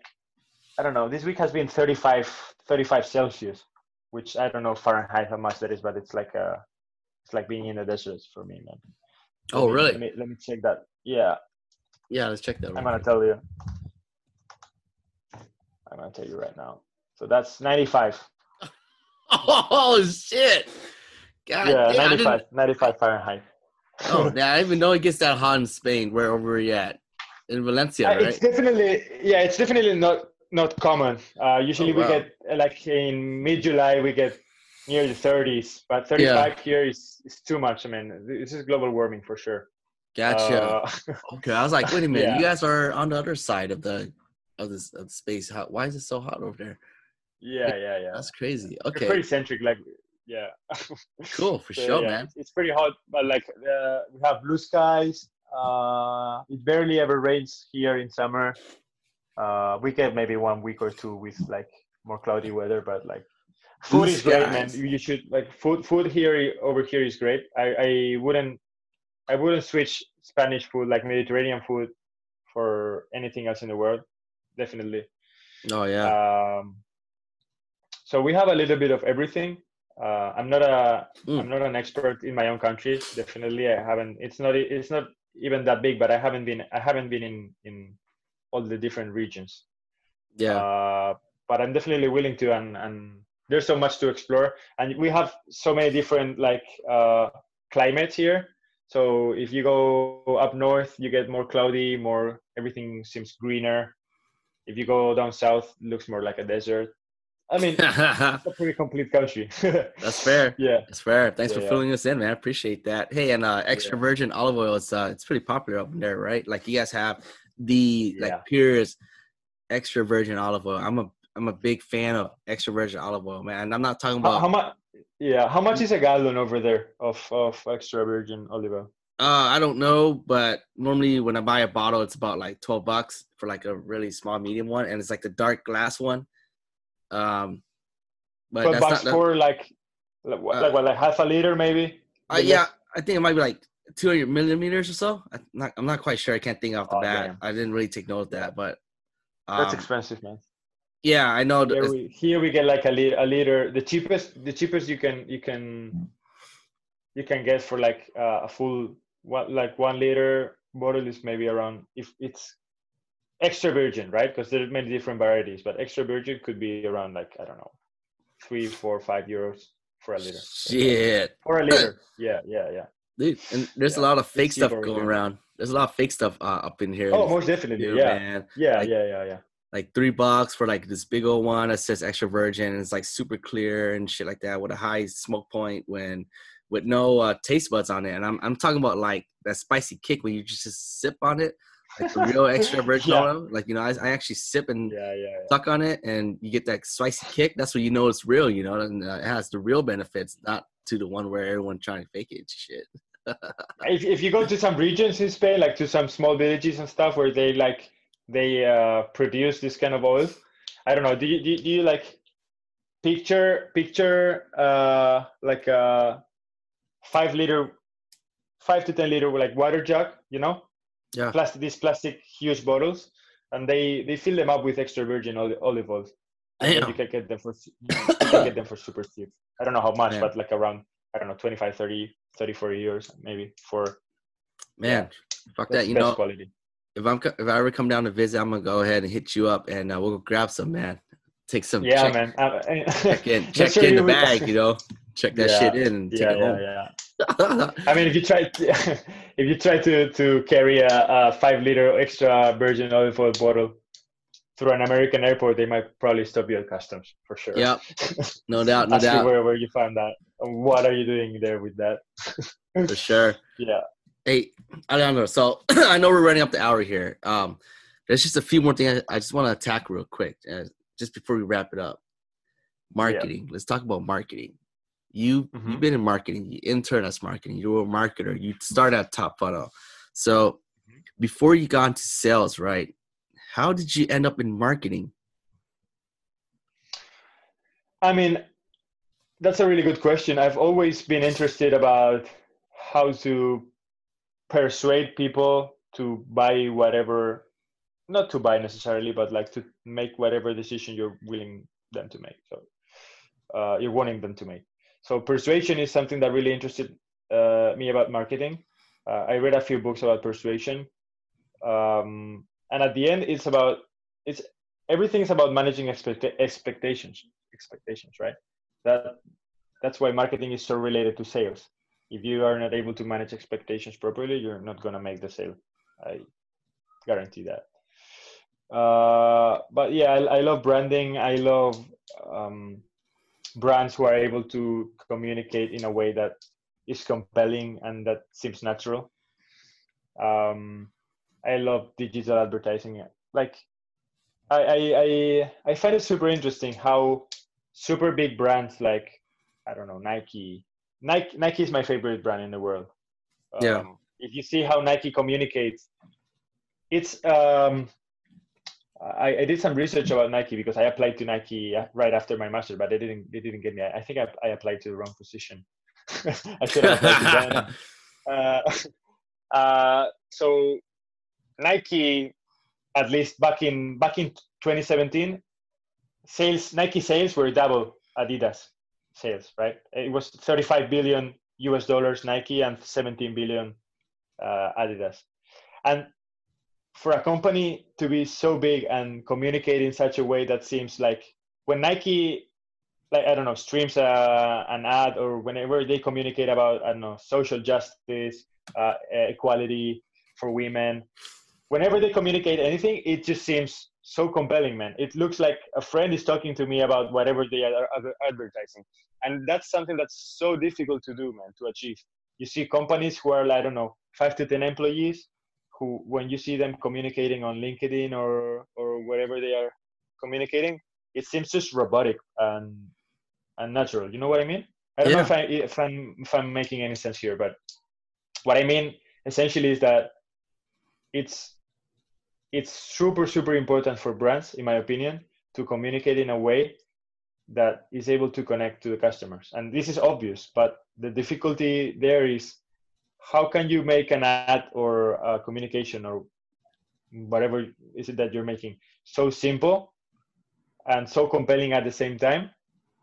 I don't know. This week has been 35, 35 Celsius, which I don't know Fahrenheit how much that is, but it's like a it's like being in the desert for me, man. Oh, Let me- really? Let me, let me check that. Yeah, Yeah. Let's check that. I'm gonna tell you. I'm gonna tell you right now. So that's 95. Oh shit! God yeah, damn, 95, 95 Fahrenheit. Oh, yeah, I didn't even know it gets that hot in Spain. Where over we at? In Valencia, Uh, right? It's definitely yeah, it's definitely not not common. Uh, usually Oh, we wow. get uh, like in mid July we get near the 30s, but 35 here is is too much. I mean, this is global warming for sure. Gotcha. Uh, okay, I was like, wait a minute, you guys are on the other side of the of this of the space. How, why is it so hot over there? yeah, yeah, yeah. That's crazy. We're Okay, pretty centric, like yeah. cool for So, sure, yeah, man. It's, it's pretty hot, but like uh, we have blue skies. Uh, it barely ever rains here in summer. Uh, we get maybe one week or two with like more cloudy weather, but like food Blue is great, man. You you should like food. Food here over here is great. I I wouldn't I wouldn't switch Spanish food like Mediterranean food for anything else in the world. Definitely. Oh yeah, Um, so we have a little bit of everything. Uh, I'm not a Mm. am not an expert in my own country. Definitely, I haven't. It's not it's not even that big, but I haven't been I haven't been in in all the different regions. yeah. Uh, but I'm definitely willing to, and and there's so much to explore, and we have so many different like uh, climates here. So if you go up north, you get more cloudy, more everything seems greener. If you go down south, it looks more like a desert. I mean, it's a pretty complete country. That's fair. yeah. That's fair. Thanks Yeah, for yeah. filling us in, man. I appreciate that. Hey, and uh, extra Yeah. virgin olive oil is uh, it's pretty popular up in there, right? Like you guys have the like purest extra virgin olive oil. I'm a I'm a big fan of extra virgin olive oil, man. I'm not talking How, about how much? Yeah. How much is a gallon over there of of extra virgin olive oil? Uh, I don't know, but normally when I buy a bottle, it's about like twelve bucks for like a really small, medium one, and it's like the dark glass one. Um, but that's bucks not. for like like what, Uh, like what like half a liter maybe? uh, yeah. I think it might be like two hundred millimeters or so. I'm not, I'm not quite sure. I can't think off the Oh, bat. damn. I didn't really take note of that, but That's um, expensive, man. yeah, I know. Here we, here we get like a liter, a liter. The cheapest, the cheapest you can you can you can get for like uh, a full one like one liter bottle is maybe around if it's extra virgin, right? Because there's many different varieties, but extra virgin could be around like I don't know, three, four, five euros for a liter. Shit, For a liter, yeah, yeah, yeah. dude, and there's a lot of fake it's stuff going here. around. There's a lot of fake stuff uh, up in here. Oh, It's- most definitely, yeah, man. yeah, Like- yeah, yeah, yeah. like three bucks for like this big old one that says extra virgin and it's like super clear and shit like that with a high smoke point when with no uh, taste buds on it. And I'm I'm talking about like that spicy kick when you just, just sip on it, like the real extra virgin Yeah. oil. Like you know, I, I actually sip and Yeah, yeah, suck on it, and you get that spicy kick. That's when you know it's real. You know, and uh, it has the real benefits, not to the one where everyone trying to fake it. Shit. if, if you go to some regions in Spain, like to some small villages and stuff where they like they uh, produce this kind of oil, I don't know. Do you do you, do you like picture picture uh, like a five liter, five to ten liter like water jug, you know, Yeah. plastic these plastic huge bottles, and they they fill them up with extra virgin olive oil. You can get them for you can get them for super cheap. I don't know how much, Man. but like around I don't know 25, 30, 30, 40 euros maybe for Man, fuck that. You know, quality. if I'm if I ever come down to visit, I'm gonna go ahead and hit you up, and uh, we'll go grab some, man. Take some. Yeah, check, man. Uh, Check in, check sure in the bag, you know. Check that Yeah, shit in and take yeah, it yeah, home. yeah. I mean, if you try to, if you try to to carry a, a five liter extra virgin olive oil bottle through an American airport, they might probably stop you at customs for sure. Yeah, no doubt, no doubt, where, where you found that. What are you doing there with that? for sure. Yeah. Hey, I don't know. So I know we're running up the hour here. Um, there's just a few more things I, I just want to attack real quick, uh, just before we wrap it up. marketing. Let's talk about marketing. You Mhm. you've been in marketing. You intern as marketing. You were a marketer. You start at top funnel. So before you got into sales, right? How did you end up in marketing? I mean, that's a really good question. I've always been interested about how to persuade people to buy whatever, not to buy necessarily, but like to make whatever decision you're willing them to make. So uh, you're wanting them to make. So persuasion is something that really interested uh, me about marketing. Uh, I read a few books about persuasion, um, and at the end, it's about it's everything is about managing expect- expectations. Expectations, right? That that's why marketing is so related to sales. If you are not able to manage expectations properly, you're not gonna make the sale. I guarantee that. Uh, but yeah, I, I love branding. I love um, brands who are able to communicate in a way that is compelling and that seems natural. Um, I love digital advertising. Like, I, I I I find it super interesting how super big brands like I don't know Nike. Nike Nike is my favorite brand in the world. Yeah. Um, if you see how Nike communicates, it's um, I, I did some research about Nike because I applied to Nike uh, right after my master, but they didn't they didn't get me. I think I, I applied to the wrong position. I should have applied to. Uh, uh, so Nike, at least back in back in 2017, sales Nike sales were double Adidas sales. Right, it was 35 billion US dollars Nike and 17 billion uh, Adidas, and for a company to be so big and communicate in such a way that seems like when Nike like I don't know streams uh, an ad or whenever they communicate about I don't know social justice, uh, equality for women, whenever they communicate anything, it just seems so compelling, man. It looks like a friend is talking to me about whatever they are advertising, and that's something that's so difficult to do, man, to achieve. You see companies who are I don't know five to ten employees who when you see them communicating on linkedin or or wherever they are communicating it seems just robotic and and natural. You know what i mean? I don't know if i if i'm if i'm making any sense here but what i mean essentially is that it's it's super super important for brands in my opinion to communicate in a way that is able to connect to the customers. And this is obvious but the difficulty there is how can you make an ad or a communication or whatever is it that you're making so simple and so compelling at the same time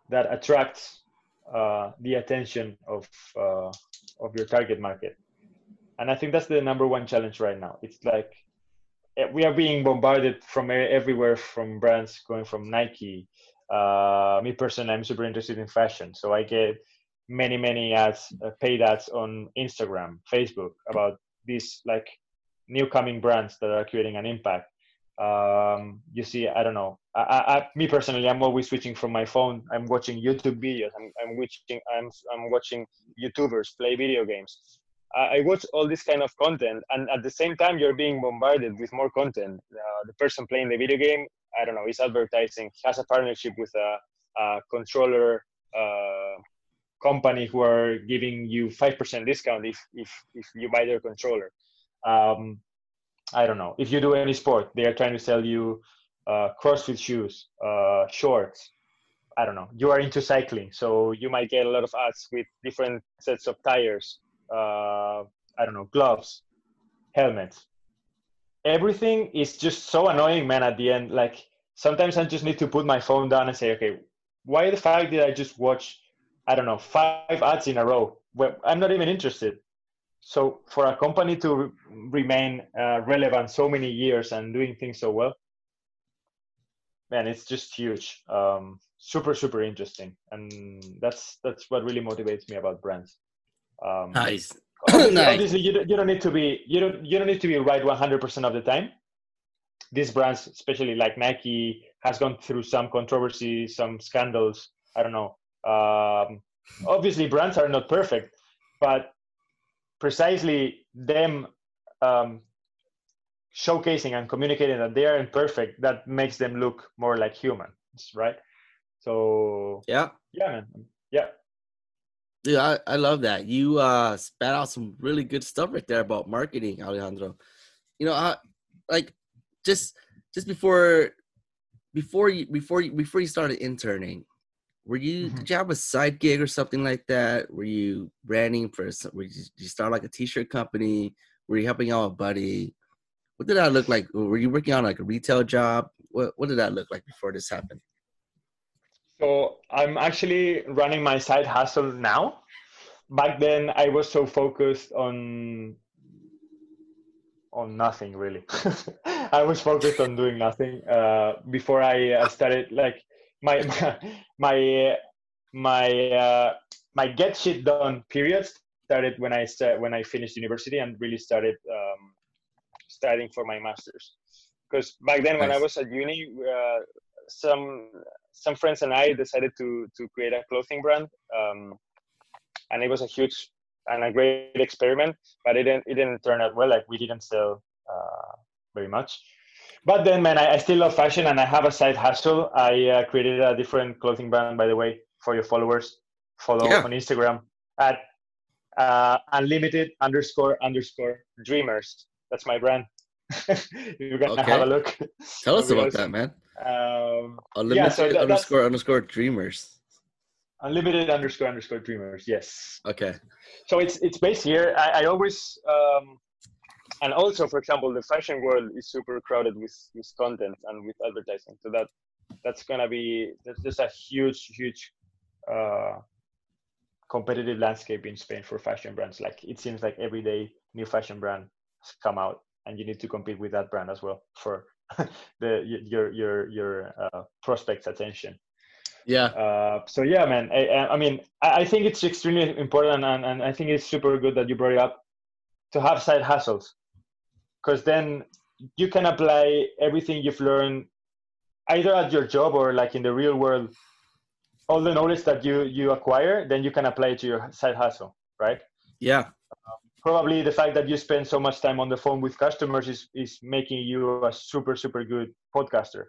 that attracts uh, the attention of uh, of your target market? And i think that's the number one challenge right now. It's like eh, we are being bombarded from everywhere from brands going from nike uh, me personally i'm super interested in fashion. So i get many many ads uh, paid ads on instagram facebook about these like new coming brands that are creating an impact. Um, you see i don't know. I, I, I, me personally i'm always switching from my phone. I'm watching youtube videos. I'm, I'm watching I'm, I'm watching youtubers play video games. I, watch all this kind of content and at the same time you're being bombarded with more content. Uh, the person playing the video game i don't know is advertising has a partnership with a, a controller uh, company who are giving you 5% discount if, if, if you buy their controller. Um, I don't know. If you do any sport, they are trying to sell you uh, CrossFit shoes, uh, shorts. I don't know. You are into cycling, so you might get a lot of ads with different sets of tires. Uh, I don't know, gloves, helmets. Everything is just so annoying, man. At the end, like sometimes I just need to put my phone down and say, okay, why the fact did I just watch I don't know, five ads in a row. Well, I'm not even interested. So for a company to re- remain uh, relevant so many years and doing things so well, man, it's just huge. Um, super, super interesting, and that's that's what really motivates me about brands. Um, Nice. obviously, Nice. obviously you, don't, you don't need to be you don't you don't need to be right 100% of the time these brands especially like nike has gone through some controversy some scandals i don't know um, obviously brands are not perfect but precisely them um, showcasing and communicating that they are imperfect that makes them look more like humans right So Yeah. yeah, man. Yeah. Dude, I, I love that. You uh spat out some really good stuff right there about marketing, Alejandro. You know, I like just just before before you before you before you started interning, were you Mhm. did you have a side gig or something like that? Were you branding for some were you, did you start like a t-shirt company? Were you helping out a buddy? What did that look like? Were you working on like a retail job? What what did that look like before this happened? So I'm actually running my side hustle now. Back then, I was so focused on on nothing really. I was focused on doing nothing uh, before I uh, started. Like my my my uh, my get shit done period started when I when I finished university and really started um, studying for my masters. Because back then, when I was at uni, uh, some some friends and I decided to to create a clothing brand, um, and it was a huge and a great experiment. But it didn't it didn't turn out well. Like we didn't sell uh, very much. But then, man, I, I still love fashion, and I have a side hustle. I uh, created a different clothing brand, by the way, for your followers. Follow Yeah. on Instagram at uh, unlimited underscore underscore dreamers. That's my brand. You're gonna have a look. Tell us about that, man. Um, Unlimited so that- underscore underscore dreamers. unlimited underscore underscore dreamers. Yes. Okay. So it's it's based here. I, I always um, and also, for example, the fashion world is super crowded with with content and with advertising. So that that's gonna be there's just a huge huge uh, competitive landscape in Spain for fashion brands. Like it seems like every day new fashion brand has come out, and you need to compete with that brand as well for the your your your uh, prospects' attention. Yeah. Uh, so yeah, man. I, I- I mean, I, I think it's extremely important, and, and I think it's super good that you brought it up to have side hustles, because then you can apply everything you've learned either at your job or like in the real world. All the knowledge that you you acquire, then you can apply it to your side hustle, right? Yeah. Probably the fact that you spend so much time on the phone with customers is is making you a super super good podcaster.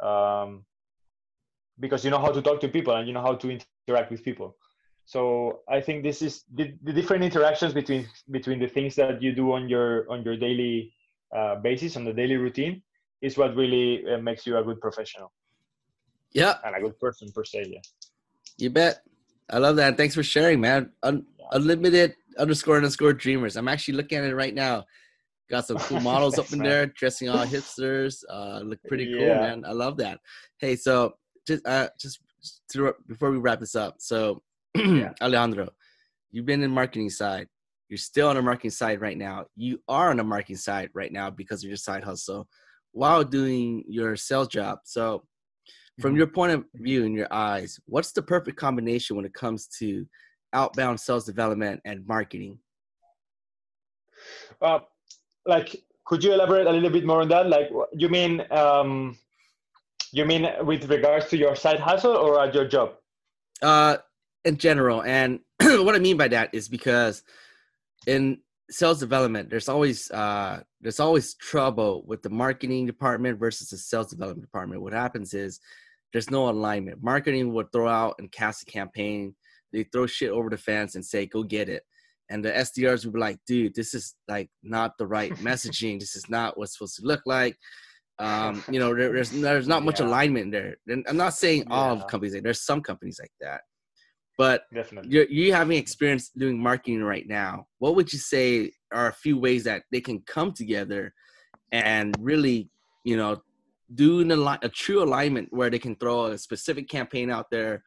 Um, because you know how to talk to people and you know how to interact with people so i think this is the, the different interactions between between the things that you do on your on your daily uh, basis on the daily routine is what really uh, makes you a good professional Yeah. and a good person per se yeah You bet. I love that. Thanks for sharing, man. Un- unlimited underscore underscore dreamers. I'm actually looking at it right now. Got some cool models up in man. there, dressing all hipsters. Uh, look pretty cool, Yeah. man. I love that. Hey, so just uh, just to, before we wrap this up, so Yeah. Alejandro, you've been in marketing side. You're still on the marketing side right now. You are on the marketing side right now because of your side hustle while doing your sales job. So, from Mhm. your point of view and your eyes, what's the perfect combination when it comes to outbound sales development and marketing? uh, like could you elaborate a little bit more on that like you mean um, you mean with regards to your side hustle or at your job Uh, in general, and what I mean by that is because in sales development, there's always uh, there's always trouble with the marketing department versus the sales development department. What happens is there's no alignment. Marketing would throw out and cast a campaign. They throw shit over the fence and say, "Go get it." And the SDRs would be like, "Dude, this is like not the right messaging. this is not what's supposed to look like." Um, you know, there, there's there's not much Yeah. alignment there. And I'm not saying all Yeah. companies. Like, there's some companies like that, but definitely you're, you having experience doing marketing right now what would you say are a few ways that they can come together and really you know do an a true alignment where they can throw a specific campaign out there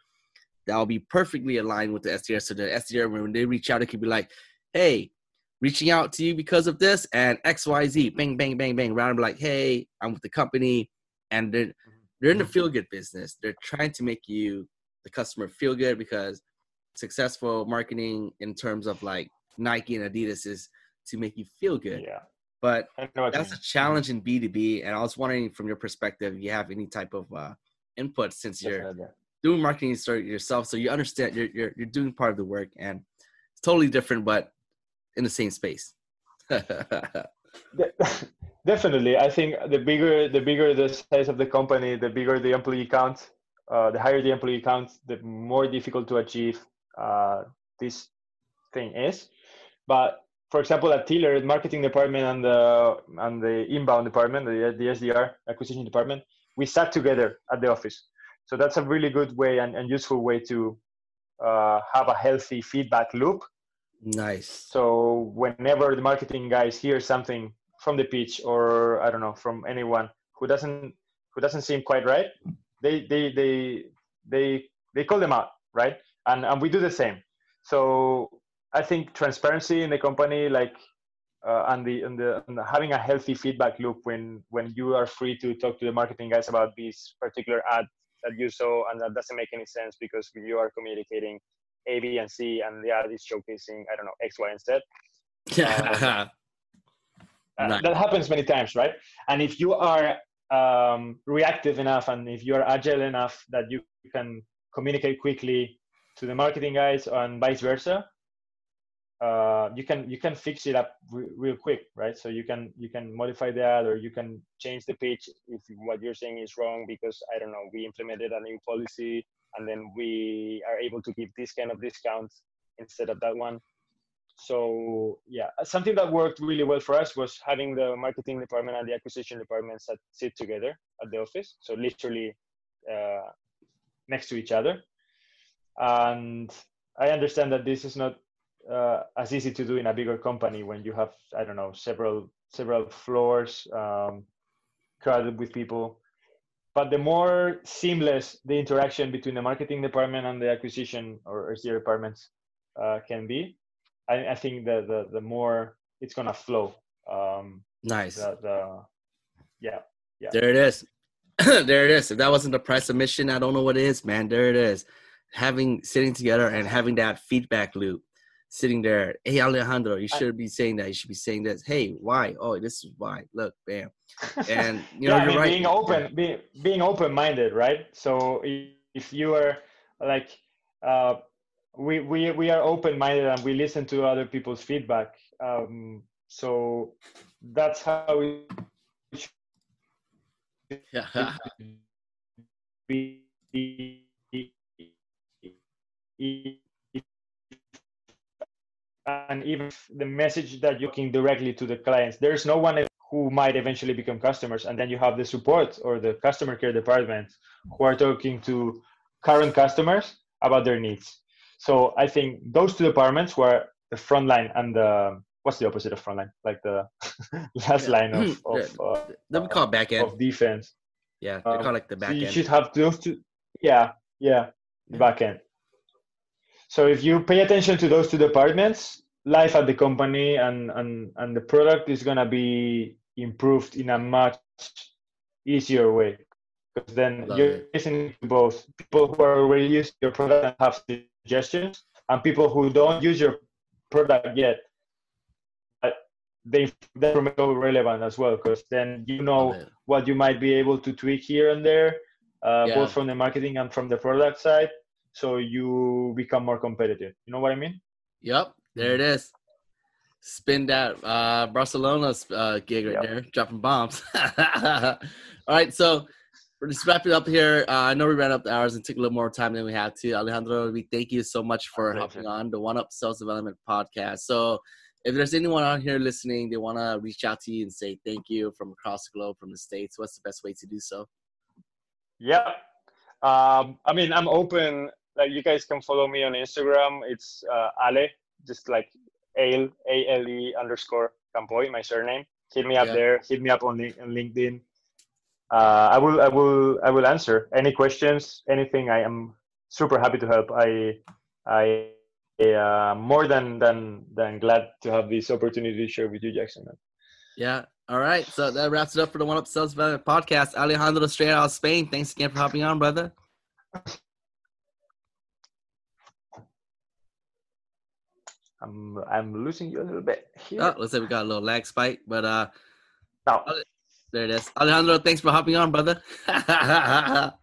that will be perfectly aligned with the SDR. So the SDR, when they reach out, it could be like, "Hey, reaching out to you because of this and X, Y, Z, bang, bang, bang, bang." Round be like, "Hey, I'm with the company," and they're they're in the mm-hmm. feel good business. They're trying to make you the customer feel good because successful marketing in terms of like Nike and Adidas is to make you feel good. yeah But I know what you that's a challenge in B2B. And I was wondering from your perspective, you have any type of uh, input since you're doing marketing yourself. So you understand you're, you're, you're doing part of the work and it's totally different, but in the same space. Definitely i think the bigger the bigger the size of the company the bigger the employee count uh, the higher the employee count, the more difficult to achieve uh, this thing is. But for example, at Tiller, the marketing department and the and the inbound department, the, the SDR acquisition department, we sat together at the office. So that's a really good way and, and useful way to uh, have a healthy feedback loop. Nice. So whenever the marketing guys hear something from the pitch or I don't know from anyone who doesn't who doesn't seem quite right, they they they they they call them out, right? And and we do the same. So I think transparency in the company, like uh, and the and the and having a healthy feedback loop when when you are free to talk to the marketing guys about this particular ad that you saw and that doesn't make any sense because you are communicating A, B, and C, and the ad is showcasing I don't know X, Y, and Z. Yeah. Uh, Right. That happens many times, right? And if you are um, reactive enough and if you are agile enough that you can communicate quickly to the marketing guys and vice versa, uh, you can you can fix it up re- real quick, right? So you can you can modify that or you can change the pitch if what you're saying is wrong because I don't know we implemented a new policy and then we are able to give this kind of discount instead of that one so yeah something that worked really well for us was having the marketing department and the acquisition department sit, sit together at the office. So literally uh, next to each other. And i understand that this is not uh, as easy to do in a bigger company when you have i don't know several several floors um, crowded with people. But the more seamless the interaction between the marketing department and the acquisition or SDR departments uh, can be I, I think the, the the more it's gonna flow. Um, nice. the, the yeah There it is. there it is. If that wasn't the price submission, I don't know what it is, man. There it is. Having sitting together and having that feedback loop, sitting there. Hey Alejandro, you should be saying that. You should be saying this. Hey, why? Oh, this is why. Look, bam. And you know, yeah, you're mean, right. being open, being being open minded, right? So i- if you are like uh, we we we are open minded and we listen to other people's feedback. Um, so that's how we and even the message that you're looking directly to the clients there's no one who might eventually become customers and then you have the support or the customer care department who are talking to current customers about their needs so i think those two departments were the front line and the what's the opposite of front line like the last Yeah. line of, of, uh, Let me call it back end. of defense Yeah, they um, call it like the so back you end. should have those two. Yeah, yeah, the Yeah. back end. So if you pay attention to those two departments, life at the company and and and the product is gonna be improved in a much easier way. Because then Love you're it. listening to both people who are already using your product and have suggestions, and people who don't use your product yet. But they they're relevant as well, because then you know what you might be able to tweak here and there, uh, Yeah. both from the marketing and from the product side, so you become more competitive. You know what I mean? Yep, there it is. Spin that uh, Barcelona's uh, gig right Yep. there, dropping bombs. All right, so we're just wrapping up here. Uh, I know we ran up the hours and took a little more time than we had to. Alejandro, we thank you so much for hopping on the One Up Sales Development podcast. So, if there's anyone out here listening, they want to reach out to you and say thank you from across the globe, from the states. What's the best way to do so? Yeah. Um, I mean, I'm open. Like you guys can follow me on Instagram. It's uh, Ale, just like Ale A L E underscore Campoy, my surname. Hit me up Yeah. there. Hit me up on, on LinkedIn. Uh, I will. I will. I will answer any questions. Anything. I am super happy to help. I. I. Uh, more than than than glad to have this opportunity to share with you, Jackson. Yeah. All right. So that wraps it up for the One Up Sales Development podcast. Alejandro, straight out of Spain. Thanks again for hopping on, brother. I'm I'm losing you a little bit here. Oh, looks like we got a little lag spike, but uh, Now, there it is. Alejandro, thanks for hopping on, brother.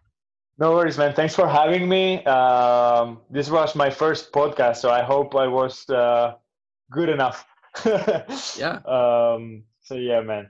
No worries, man. Thanks for having me. Um, this was my first podcast, so I hope I was uh, good enough. Yeah. Um, so yeah, man.